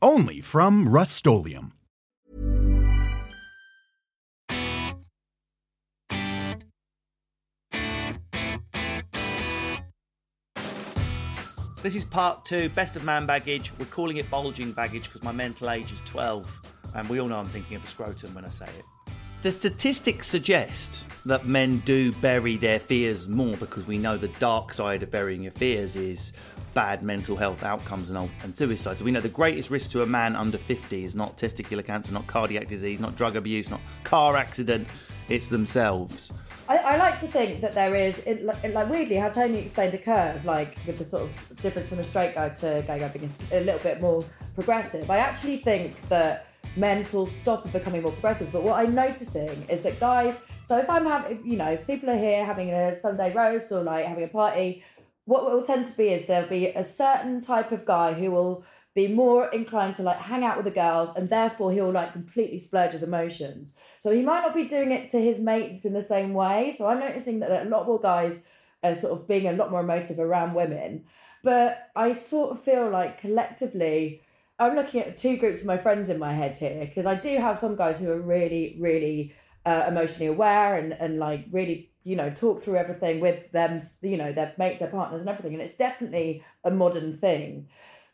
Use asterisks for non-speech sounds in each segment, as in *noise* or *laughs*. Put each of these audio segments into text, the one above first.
Only from Rust-Oleum This is part two, best of man baggage. We're calling it bulging baggage because my mental age is 12, and we all know I'm thinking of the scrotum when I say it. The statistics suggest that men do bury their fears more because we know the dark side of burying your fears is bad mental health outcomes and, and suicide. So we know the greatest risk to a man under 50 is not testicular cancer, not cardiac disease, not drug abuse, not car accident, it's themselves. I, I, like to think that there is, it, like, weirdly, how Tony explained the curve, like with the sort of difference from a straight guy to a gay guy being a little bit more progressive. I actually think that men full stop becoming more progressive. But what I'm noticing is that guys, so if I'm having, you know, if people are here having a Sunday roast or like having a party, what will tend to be is there'll be a certain type of guy who will be more inclined to like hang out with the girls and therefore he'll like completely splurge his emotions. So he might not be doing it to his mates in the same way. So I'm noticing that a lot more guys are sort of being a lot more emotive around women. But I sort of feel like collectively, I'm looking at two groups of my friends in my head here because I do have some guys who are really, really uh, emotionally aware and, and like really, you know, talk through everything with them, you know, their mates, their partners, and everything. And it's definitely a modern thing.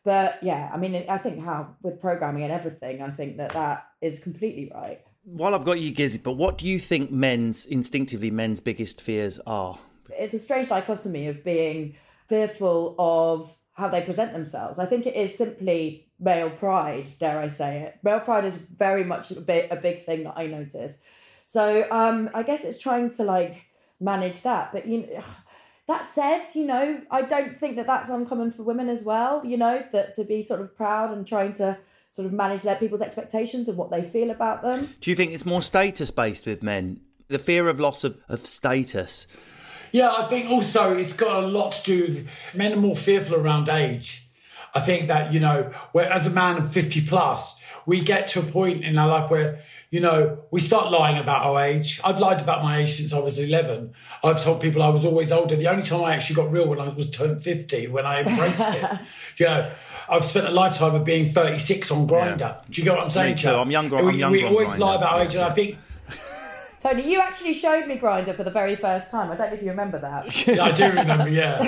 But yeah, I mean, I think how with programming and everything, I think that that is completely right while I've got you, Gizzi, but what do you think men's instinctively men's biggest fears are? It's a strange dichotomy of being fearful of how they present themselves. I think it is simply male pride, dare I say it. Male pride is very much a big, a big thing that I notice. So um, I guess it's trying to like manage that. But you know, *sighs* that said, you know, I don't think that that's uncommon for women as well. You know, that to be sort of proud and trying to sort of manage their people's expectations and what they feel about them. Do you think it's more status based with men? The fear of loss of, of status. Yeah, I think also it's got a lot to do with men are more fearful around age. I think that, you know, where as a man of 50 plus, we get to a point in our life where, you know, we start lying about our age. I've lied about my age since I was 11. I've told people I was always older. The only time I actually got real when I was turned 50, when I embraced it. *laughs* You know, I've spent a lifetime of being 36 on Grindr. Yeah. Do you get what I'm saying? Me too. I'm younger. I'm we, younger. We always lie about age, and I think. Tony, you actually showed me Grindr for the very first time. I don't know if you remember that. *laughs* yeah, I do remember. Yeah.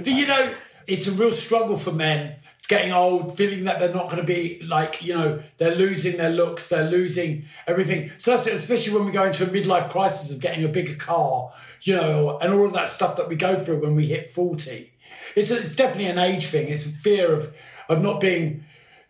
*laughs* do you know, it's a real struggle for men getting old, feeling that they're not going to be like, you know, they're losing their looks, they're losing everything. So that's it, especially when we go into a midlife crisis of getting a bigger car, you know, and all of that stuff that we go through when we hit 40 it's, it's definitely an age thing. It's a fear of of not being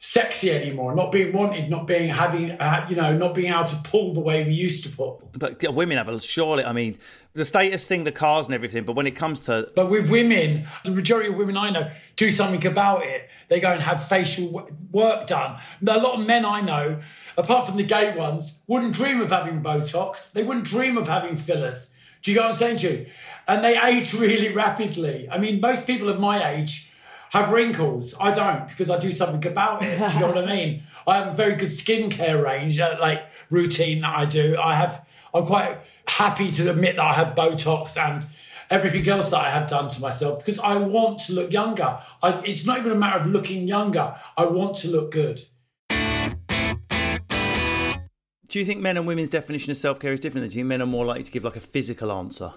sexy anymore, not being wanted, not being having, uh, you know, not being able to pull the way we used to pull. But women have a surely. I mean, the status thing, the cars and everything. But when it comes to, but with women, the majority of women I know do something about it. They go and have facial work done. A lot of men I know, apart from the gay ones, wouldn't dream of having Botox. They wouldn't dream of having fillers. Do you get what I'm saying to you? And they age *laughs* really rapidly. I mean, most people of my age have wrinkles. I don't because I do something about it. Do you know what I mean? *laughs* I have a very good skincare range, uh, like routine that I do. I have. I'm quite happy to admit that I have Botox and everything else that I have done to myself because I want to look younger. I, it's not even a matter of looking younger. I want to look good. Do you think men and women's definition of self care is different? Do you think men are more likely to give like a physical answer,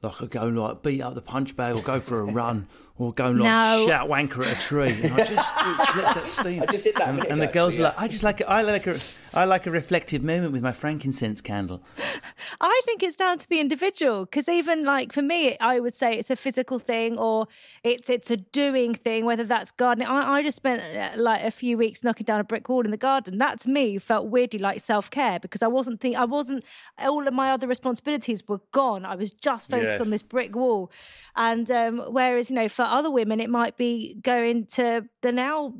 like I go like beat up the punch bag or go for a *laughs* run or go and like No. shout wanker at a tree. And I just *laughs* it lets that steam. I just did that And, and the girls actually, are like, I just like it. I like a, I like a reflective moment with my frankincense candle. *laughs* I think it's down to the individual because even like for me, I would say it's a physical thing or it's it's a doing thing. Whether that's gardening, I, I just spent uh, like a few weeks knocking down a brick wall in the garden. That to me felt weirdly like self care because I wasn't think I wasn't all of my other responsibilities were gone. I was just focused Yes. on this brick wall, and um, whereas you know for other women it might be going to the nail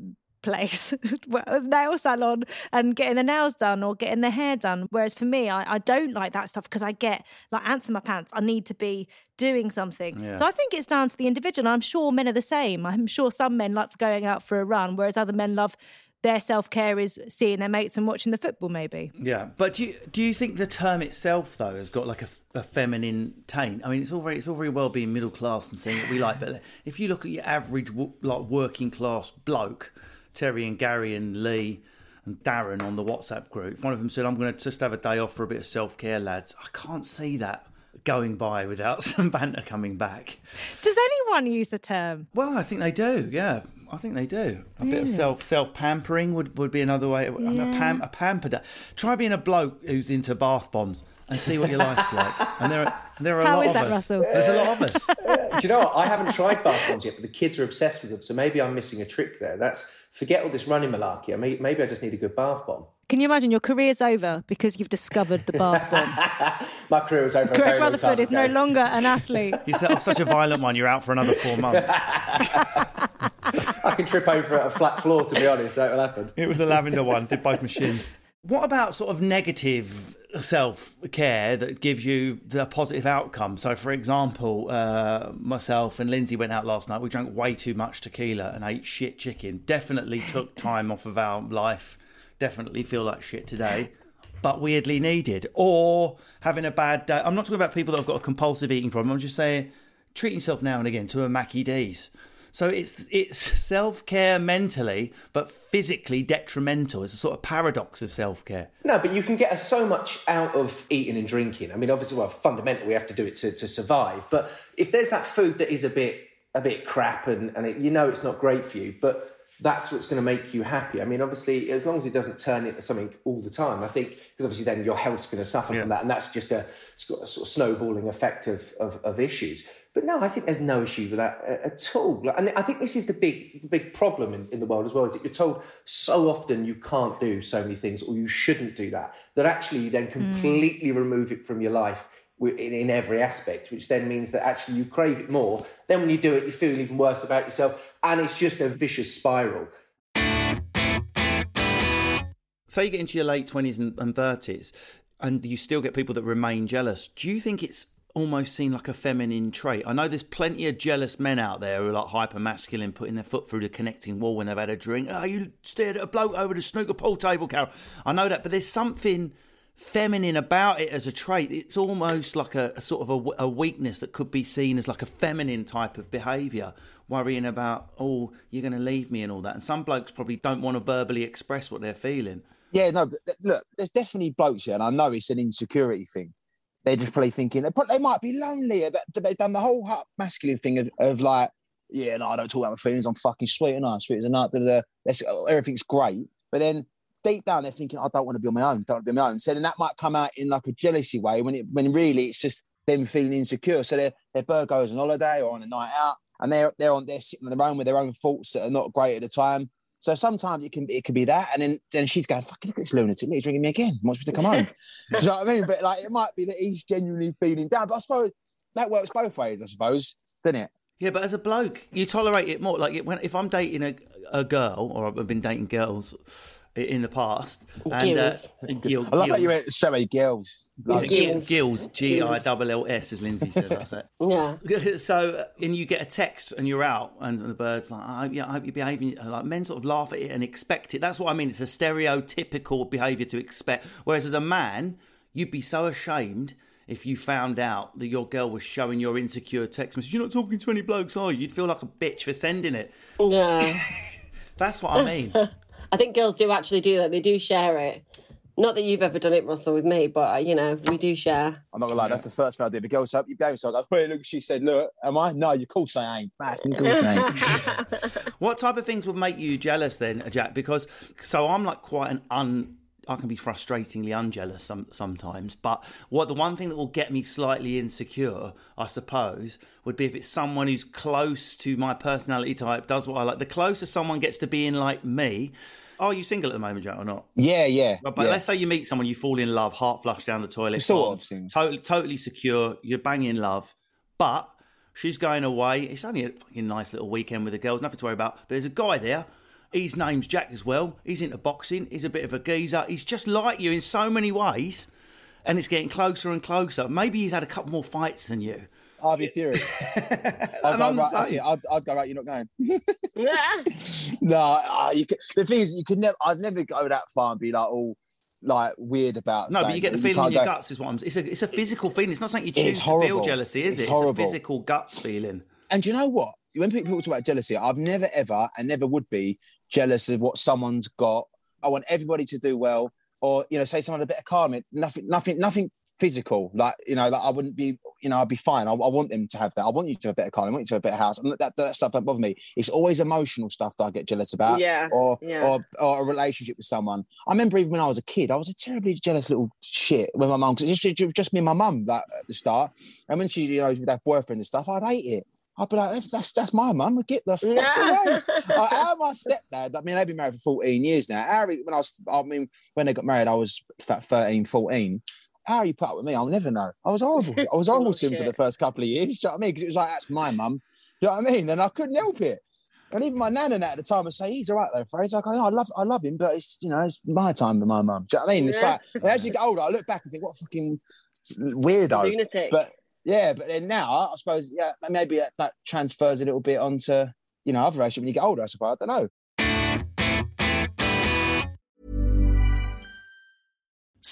place, *laughs* nail salon, and getting the nails done or getting the hair done. Whereas for me, I, I don't like that stuff because I get like ants in my pants. I need to be doing something. Yeah. So I think it's down to the individual. And I'm sure men are the same. I'm sure some men like going out for a run, whereas other men love their self care is seeing their mates and watching the football. Maybe. Yeah, but do you, do you think the term itself though has got like a, a feminine taint? I mean, it's all very it's all very well being middle class and saying what we like, but if you look at your average like working class bloke, Terry and Gary and Lee and Darren on the WhatsApp group, one of them said, "I'm going to just have a day off for a bit of self care, lads," I can't see that going by without *laughs* some banter coming back. Does anyone use the term? Well, I think they do. Yeah, I think they do. A bit of self self pampering would, would be another way. I'm a, pam, a pampered. Try being a bloke who's into bath bombs and see what your life's like. And there are there are a How lot is of that, us. Russell? There's a lot of us. *laughs* Do you know what? I haven't tried bath bombs yet, but the kids are obsessed with them. So maybe I'm missing a trick there. That's forget all this running malarkey. I may, maybe I just need a good bath bomb. Can you imagine your career's over because you've discovered the bath bomb? *laughs* My career was over. a Greg very long time Rutherford is no longer an athlete. You set off such a violent one. You're out for another four months. *laughs* I can trip over a flat floor. To be honest, that will happen. It was a lavender one. Did both machines. What about sort of negative self care that gives you the positive outcome? So, for example, uh, myself and Lindsay went out last night. We drank way too much tequila and ate shit chicken. Definitely took *laughs* time off of our life. Definitely feel like shit today. But weirdly needed. Or having a bad day. I'm not talking about people that have got a compulsive eating problem. I'm just saying treat yourself now and again to a Maccy D's. So it's it's self care mentally, but physically detrimental. It's a sort of paradox of self care. No, but you can get so much out of eating and drinking. I mean, obviously, well, fundamentally, we have to do it to, to survive. But if there's that food that is a bit a bit crap and, and it, you know it's not great for you, but that's what's going to make you happy. I mean, obviously, as long as it doesn't turn into something all the time, I think, because obviously then your health's going to suffer Yeah. from that. And that's just a, it's got a sort of snowballing effect of, of, of issues. But no, I think there's no issue with that uh, at all. Like, And I think this is the big, the big problem in, in the world as well, is that you're told so often you can't do so many things or you shouldn't do that, that actually you then completely remove it from your life in, in every aspect, which then means that actually you crave it more. Then when you do it, you feel even worse about yourself. And it's just a vicious spiral. Say you get into your late twenties and and thirties, and you still get people that remain jealous. Do you think it's almost seen like a feminine trait? I know there's plenty of jealous men out there who are like hyper masculine, putting their foot through the connecting wall when they've had a drink. Oh, you stared at a bloke over the snooker pool table, Carol. I know that, but there's something feminine about it as a trait. It's almost like a, a sort of a weakness that could be seen as like a feminine type of behaviour, worrying about, oh, you're going to leave me and all that. And some blokes probably don't want to verbally express what they're feeling. Yeah, no, but look, there's definitely blokes here, and I know it's an insecurity thing. They're just probably thinking, they might be lonely. But they've done the whole masculine thing of, of like, yeah, no, I don't talk about my feelings. I'm fucking sweet and I, sweet as a nut. That's, uh, everything's great. But then deep down, they're thinking, I don't want to be on my own. Don't want to be on my own. So then that might come out in like a jealousy way when it when really it's just them feeling insecure. So their their bird goes on holiday or on a night out, and they're they're on they're sitting on their own with their own thoughts that are not great at the time. So sometimes it can be it can be that, and then then she's going, "Fucking look at this lunatic! He's ringing me again. Wants me to come home." *laughs* Do you know what I mean? But like, it might be that he's genuinely feeling down. But I suppose that works both ways. I suppose, doesn't it? Yeah, but as a bloke, you tolerate it more. Like it- when if I'm dating a, a girl, or I've been dating girls i- in the past, and uh, Gil, I love Gil- that you went so many girls. Yeah, Like, Gil- Gills. Gills, G I L L S, as Lindsay says. That's it. *laughs* Yeah. *laughs* so, uh, and you get a text and you're out, and the bird's like, I hope, yeah, I hope you're behaving. Like men sort of laugh at it and expect it. That's what I mean. It's a stereotypical behaviour to expect. Whereas as a man, you'd be so ashamed if you found out that your girl was showing your insecure text message. You're not talking to any blokes, are you? You'd feel like a bitch for sending it. Yeah. *laughs* That's what I mean. I think girls do actually do that. They do share it. Not that you've ever done it, Russell, with me, but uh, you know we do share. I'm not gonna lie, that's the first thing I did. The girl said, "You gave yourself." I go, "Wait, look." She said, "Look, am I? No, you course I ain't. That's of course I ain't." *laughs* What type of things would make you jealous then, Jack? Because so I'm like quite an un. I can be frustratingly unjealous some, sometimes, but what the one thing that will get me slightly insecure, I suppose, would be if it's someone who's close to my personality type, does what I like. The closer someone gets to being like me, are you single at the moment, Jack, or not? Yeah, yeah. But, but yeah. let's say you meet someone, you fall in love, heart flush down the toilet, Sort of totally, totally secure, you're banging love, but she's going away. It's only a fucking nice little weekend with the girls, nothing to worry about. But there's a guy there. His name's Jack as well. He's into boxing. He's a bit of a geezer. He's just like you in so many ways, and it's getting closer and closer. Maybe he's had a couple more fights than you. I'd be furious. *laughs* I'd go, right, I'd, I'd go, right, you're not going. *laughs* no, uh, the thing is, you could never, I'd never go that far and be like all like weird about No, but you get the feeling in your go- guts is what I'm. It's a it's a physical feeling. It's not something you choose to feel jealousy, is It's it? horrible. It's a physical guts feeling. And you know what? When people talk about jealousy, I've never ever and never would be jealous of what someone's got. I want everybody to do well, or you know, say someone a bit of karma. Nothing, nothing, nothing physical. Like you know, like I wouldn't be, you know, I'd be fine. I, I want them to have that. I want you to have a better car. I want you to have a better house. And that, that stuff don't bother me. It's always emotional stuff that I get jealous about. Yeah, Or, yeah. or or a relationship with someone. I remember even when I was a kid, I was a terribly jealous little shit with my mum. 'cause It's just, it was just me and my mum like, at the start. And when she, you know, with that boyfriend and stuff, I'd hate it. I'd be like, that's that's, that's my mum. Get the fuck away. *laughs* Like, how my stepdad, I mean, they've been married for 14 years now. Harry, when I was, I mean, when they got married, I was about 13, 14. How you put up with me, I'll never know. I was horrible. I was *laughs* horrible to him for the first couple of years. Do you know what I mean? Because it was like, that's my mum. You know what I mean? And I couldn't help it. And even my nan and that at the time would say, he's all right though, Fraser. I go, oh, I love I love him, but it's, you know, it's my time with my mum. Do you know what I mean? It's Yeah. like, as you get older, I look back and think, what a fucking weirdo. Lunatic. But yeah, but then now, I suppose, yeah, maybe that, that transfers a little bit onto, you know, other relationships when you get older, I suppose. I don't know.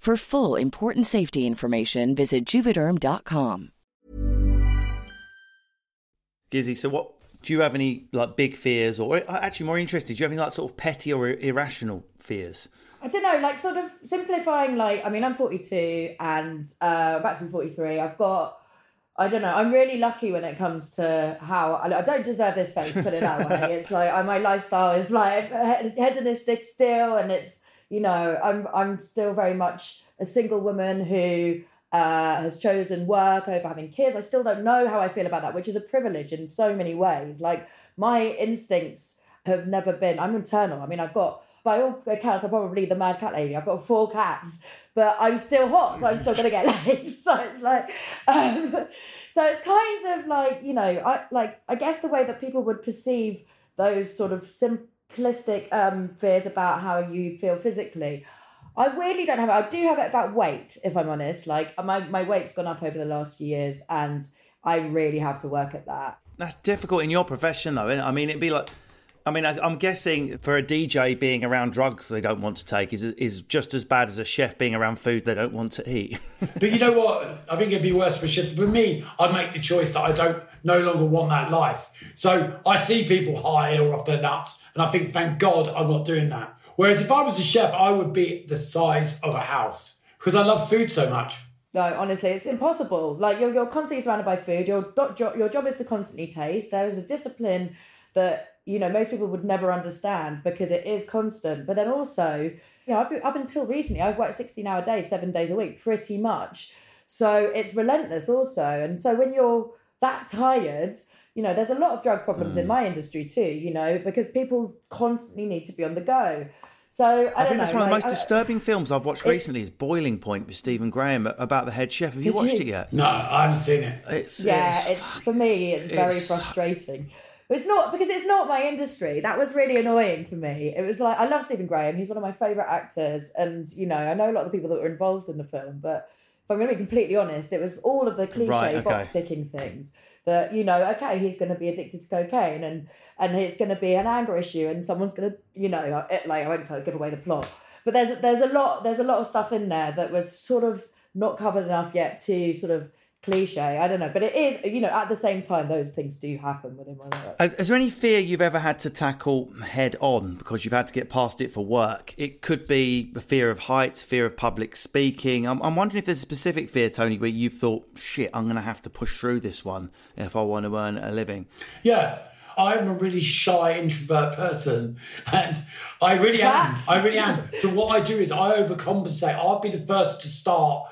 For full important safety information, visit juvederm.com. Gizzi, so what do you have any like big fears, or uh, actually more interested? Do you have any like sort of petty or irrational fears? I don't know, like sort of simplifying. Like, I mean, I'm 42 and uh, about to be 43. I've got, I don't know, I'm really lucky when it comes to how I, I don't deserve this face. Put it that way. *laughs* It's like I, my lifestyle is like he- *laughs* hedonistic still, and it's you know, I'm I'm still very much a single woman who uh, has chosen work over having kids. I still don't know how I feel about that, which is a privilege in so many ways. Like my instincts have never been. I'm maternal. I mean, I've got by all accounts, I'm probably the mad cat lady. I've got four cats, but I'm still hot, so I'm still gonna get *laughs* laid. *laughs* So it's like, um, so it's kind of like you know, I like I guess the way that people would perceive those sort of simplistic um, fears about how you feel physically. I really don't have it. I do have it about weight, if I'm honest. Like my my weight's gone up over the last few years, and I really have to work at that. That's difficult in your profession, though. I mean, it'd be like. I mean, I- I'm guessing for a DJ being around drugs they don't want to take is is just as bad as a chef being around food they don't want to eat. *laughs* But you know what? I think it'd be worse for shit. For me, I'd make the choice that I don't no longer want that life. So I see people high or off their nuts, and I think, thank God, I'm not doing that. Whereas if I was a chef, I would be the size of a house because I love food so much. No, honestly, it's impossible. Like you're, you're constantly surrounded by food. Your do- jo- your job is to constantly taste. There is a discipline that you know most people would never understand because it is constant. But then also, you know, up, up until recently, I've worked sixteen hour days, seven days a week, pretty much. So it's relentless, also. And so when you're that tired, you know, there's a lot of drug problems Mm. in my industry too. You know, because people constantly need to be on the go. So I, I, don't think that's know, one of the most I- disturbing films I've watched recently is Boiling Point with Stephen Graham about the head chef. Have you watched you? it yet? No, I haven't seen it. It's yeah, it's, it's, for me, it's very it's- frustrating. It's not because it's not my industry. That was really annoying for me. It was like I love Stephen Graham. He's one of my favorite actors, and you know I know a lot of the people that were involved in the film. But if I'm going to be completely honest, it was all of the cliche Right, okay. box ticking things that you know. Okay, he's going to be addicted to cocaine, and and it's going to be an anger issue, and someone's going to you know it, like I won't tell give away the plot. But there's there's a lot there's a lot of stuff in there that was sort of not covered enough yet to sort of cliche. I don't know, but it is you know at the same time those things do happen within my work. Is, is there any fear you've ever had to tackle head on because you've had to get past it for work? It could be the fear of heights, fear of public speaking. I'm, I'm wondering if there's a specific fear, Tony, where you've thought, shit, I'm going to have to push through this one if I want to earn a living. Yeah, I'm a really shy introvert person, and I really am. I really am. So what I do is I overcompensate. I'll be the first to start,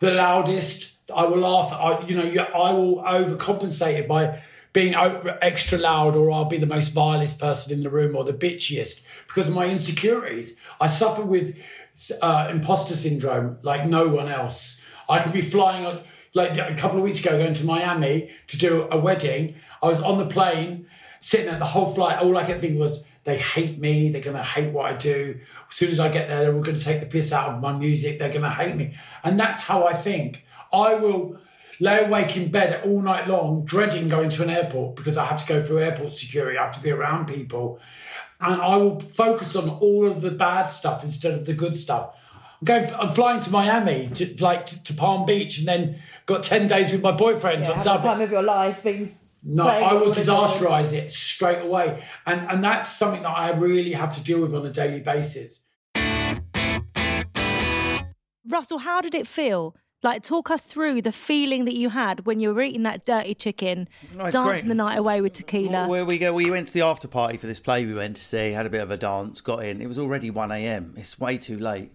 the loudest. I will laugh. I, you know, I will overcompensate it by being extra loud, or I'll be the most vilest person in the room, or the bitchiest because of my insecurities. I suffer with uh, imposter syndrome like no one else. I could be flying on, like a couple of weeks ago, going to Miami to do a wedding. I was on the plane, sitting there the whole flight. All I could think was, they hate me. They're going to hate what I do. As soon as I get there, they're all going to take the piss out of my music. They're going to hate me. And that's how I think. I will lay awake in bed all night long, dreading going to an airport because I have to go through airport security. I have to be around people. And I will focus on all of the bad stuff instead of the good stuff. I'm going. I'm flying to Miami, to, like to, to Palm Beach, and then got ten days with my boyfriend Yeah, on have the time of your life. Things No, I will all the time. disasterize it straight away, and and that's something that I really have to deal with on a daily basis. Russell, how did it feel? Like, talk us through the feeling that you had when you were eating that dirty chicken, it's dancing great. the night away with tequila. Where we go, we went to the after party for this play we went to see, had a bit of a dance, got in. It was already 1 a.m. It's way too late.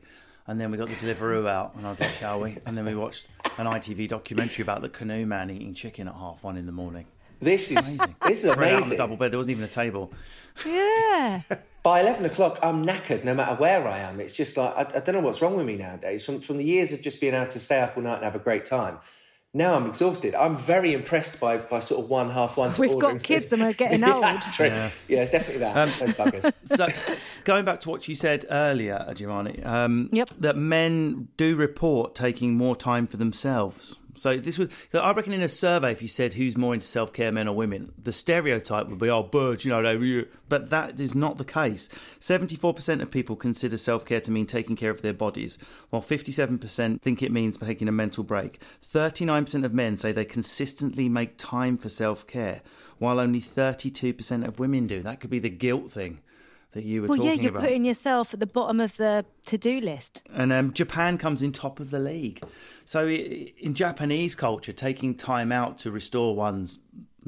And then we got the Deliveroo out, and I was like, shall we? And then we watched an ITV documentary about the canoe man eating chicken at half one in the morning. This is Amazing. this is Spread out on the double bed, there wasn't even a table. Yeah. *laughs* By eleven o'clock, I'm knackered no matter where I am. It's just like I, I don't know what's wrong with me nowadays. From from the years of just being able to stay up all night and have a great time. Now I'm exhausted. I'm very impressed by, by sort of one half one. To We've got kids food. and we're *laughs* getting old. that's true. Yeah. Yeah. it's definitely that. Um, *laughs* So, going back to what you said earlier, Giovanni, um, Yep. that men do report taking more time for themselves. So this was, I reckon, in a survey, if you said who's more into self care, men or women, the stereotype would be, oh, birds, you know, they, but that is not the case. Seventy-four percent of people consider self care to mean taking care of their bodies, while fifty-seven percent think it means taking a mental break. Thirty-nine percent of men say they consistently make time for self care, while only thirty-two percent of women do. That could be the guilt thing that you were Well, talking yeah, you're about. putting yourself at the bottom of the to do list. And um, Japan comes in top of the league. So in Japanese culture, taking time out to restore one's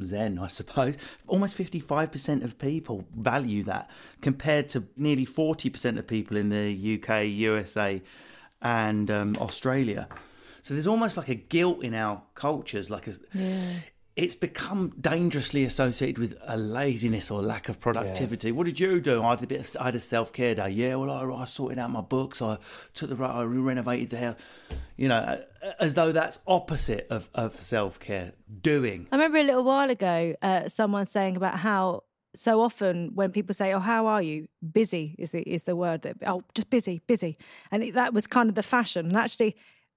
zen, I suppose, almost 55% of people value that compared to nearly 40% of people in the UK, USA, and um, Australia. So there's almost like a guilt in our cultures, like a. it's become dangerously associated with a laziness or lack of productivity. What did you do? I did a bit. Of, I had a self care day. Yeah, well, I, I sorted out my books. I took the right. I renovated the house. You know, as though that's opposite of, of self care. Doing. I remember a little while ago, uh, someone saying about how so often when people say, "Oh, how are you?" Busy is the is the word that oh, just busy, busy, and it, that was kind of the fashion. And actually,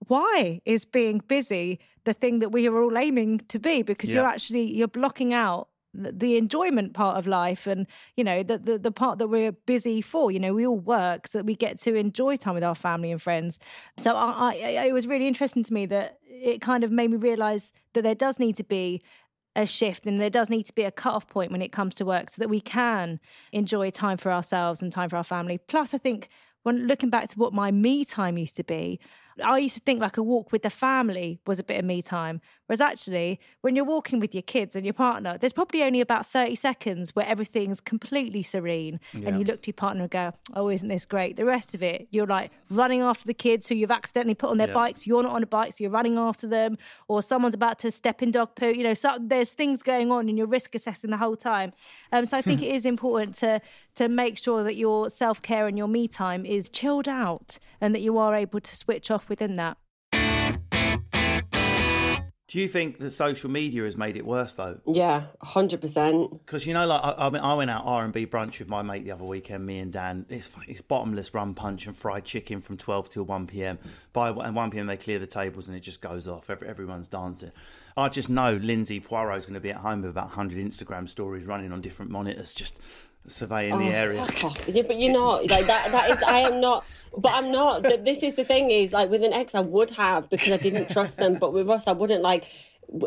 why is being busy the thing that we are all aiming to be? Because Yeah. you're actually you're blocking out the enjoyment part of life and you know the, the the part that we're busy for. You know we all work so that we get to enjoy time with our family and friends. So I, I it was really interesting to me that it kind of made me realize that there does need to be a shift and there does need to be a cut-off point when it comes to work so that we can enjoy time for ourselves and time for our family. Plus i think when looking back to what my me time used to be I used to think like a walk with the family was a bit of me time. Whereas actually, when you're walking with your kids and your partner, there's probably only about 30 seconds where everything's completely serene. Yeah. And you look to your partner and go, Oh, isn't this great? The rest of it, you're like running after the kids who you've accidentally put on their Yeah. bikes. You're not on a bike, so you're running after them. Or someone's about to step in dog poo. You know, so there's things going on and you're risk assessing the whole time. Um, so I think it *laughs* is important to to make sure that your self care and your me time is chilled out and that you are able to switch off within that. Do you think that social media has made it worse though? Yeah, hundred percent. Because you know, like I, I, mean, I went out R and B brunch with my mate the other weekend. Me and Dan. It's it's bottomless rum punch and fried chicken from twelve till one p.m. By and one p.m. they clear the tables and it just goes off. Every, everyone's dancing. I just know Lindsay Poirot's going to be at home with about hundred Instagram stories running on different monitors, just surveying the Oh, area. fuck off. Yeah, but you're not like that. That is, I am not. But I'm not. This is the thing. Is like with an ex, I would have because I didn't trust them. But with Ross, I wouldn't like.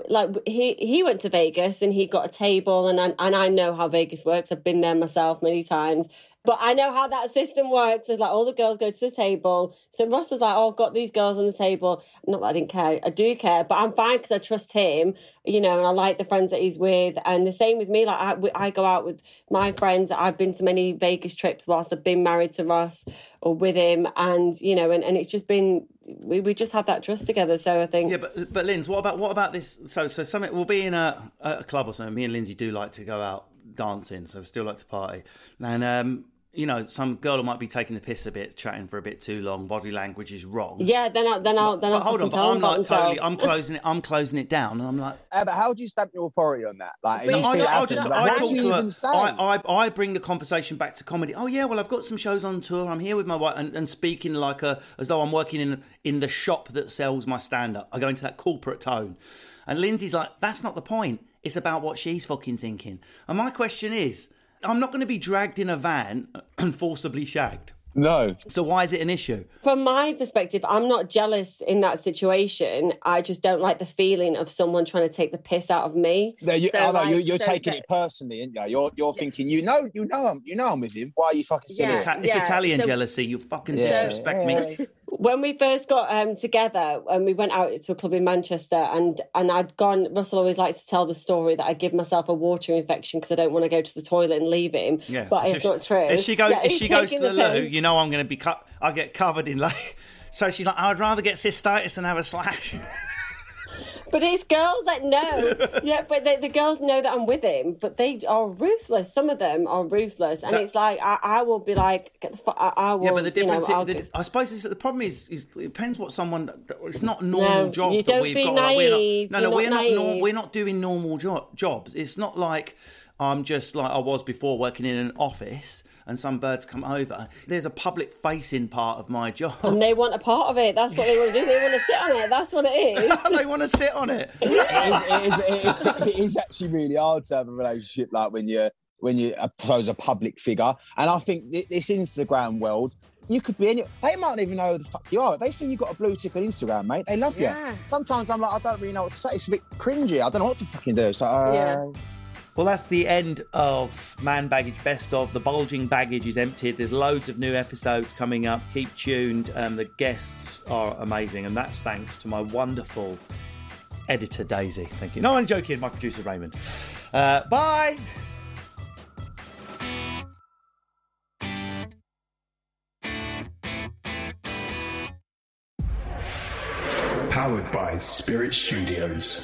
Like he he went to Vegas and he got a table and I, and I know how Vegas works. I've been there myself many times. But I know how that system works. It's like all the girls go to the table. So Ross was like, "Oh, I've got these girls on the table." Not that I didn't care. I do care, but I'm fine because I trust him, you know, and I like the friends that he's with. And the same with me. Like I, I go out with my friends. I've been to many Vegas trips whilst I've been married to Ross or with him, and you know, and, and it's just been we, we just had that trust together. So I think Yeah, but but Linz, what about what about this? So so something we'll be in a, a club or something. Me and Lindsay do like to go out dancing, so we still like to party. And um, you know, some girl might be taking the piss a bit, chatting for a bit too long. Body language is wrong. yeah, then I then I'll then But I'll hold on, but I'm them about like totally. I'm closing it. I'm closing it down, and I'm like. *laughs* Uh, but how do you stamp your authority on that? Like, No, you I, see it I just like, I talk to her. I, I I bring the conversation back to comedy. Oh yeah, well I've got some shows on tour. I'm here with my wife and, and speaking like a as though I'm working in in the shop that sells my stand up. I go into that corporate tone, and Lindsay's like, that's not the point. It's about what she's fucking thinking. And my question is, I'm not going to be dragged in a van *clears throat* and forcibly shagged. No. So why is it an issue? From my perspective, I'm not jealous in that situation. I just don't like the feeling of someone trying to take the piss out of me. No, you, So, oh, no, like, you, you're so taking that- it personally, aren't you? You're, you're thinking, you know, you know, I'm, you know, I'm with him. Why are you fucking still It's, it's yeah, Italian so- jealousy. You fucking Yeah, disrespect yeah. me. When we first got um, together and we went out to a club in Manchester and and I'd gone Russell always likes to tell the story that I give myself a water infection because I don't want to go to the toilet and leave him Yeah, but If it's she- not true If she goes, Yeah, if she goes to taking the, loo, you know I'm going to be cut. I get covered in like. *laughs* So she's like, I'd rather get cystitis than have a slash. *laughs* but it's girls that know *laughs* yeah but the, the girls know that I'm with him but they are ruthless some of them are ruthless and That- it's like I, I will be like get the fuck I, I will yeah, but the difference, you know, is, the, I suppose, is that the problem is, is it depends what someone. It's not a normal No, job that we've got. like, we're not, no, no, we're not not. we're not doing normal jo- jobs. It's not like I'm just like I was before, working in an office, and some birds come over. There's a public facing part of my job. and they want a part of it that's what they want to do they want to sit on it that's what it is *laughs* they want to sit on it. it, is, it, is, it, is, it is actually really hard to have a relationship like when you're when you I suppose a public figure. And I think this Instagram world, you could be any. They might not even know who the fuck you are. If they see you got a blue tick on Instagram, mate, they love Yeah. you. Sometimes I'm like, I don't really know what to say. It's a bit cringy. I don't know what to fucking do. So uh, Yeah. Well, that's the end of Man Baggage Best of. The bulging baggage is emptied. There's loads of new episodes coming up. Keep tuned. Um, the guests are amazing, and that's thanks to my wonderful editor Daisy. Thank you. No, I'm joking. My producer Raymond. Uh, bye. Powered by Spirit Studios.